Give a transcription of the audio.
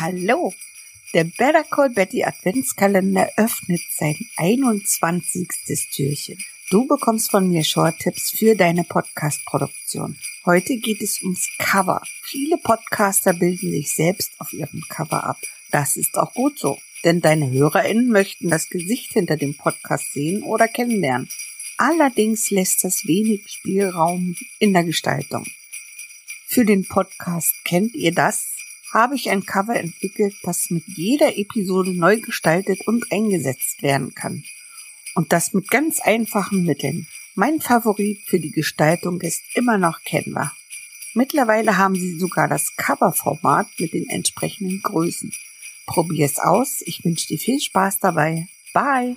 Hallo! Der Better Call Betty Adventskalender öffnet sein 21. Türchen. Du bekommst von mir Short-Tipps für deine Podcast-Produktion. Heute geht es ums Cover. Viele Podcaster bilden sich selbst auf ihrem Cover ab. Das ist auch gut so, denn deine HörerInnen möchten das Gesicht hinter dem Podcast sehen oder kennenlernen. Allerdings lässt das wenig Spielraum in der Gestaltung. Für den Podcast Kennt ihr das? Habe ich ein Cover entwickelt, das mit jeder Episode neu gestaltet und eingesetzt werden kann. Und das mit ganz einfachen Mitteln. Mein Favorit für die Gestaltung ist immer noch Canva. Mittlerweile haben sie sogar das Coverformat mit den entsprechenden Größen. Probier es aus. Ich wünsche dir viel Spaß dabei. Bye!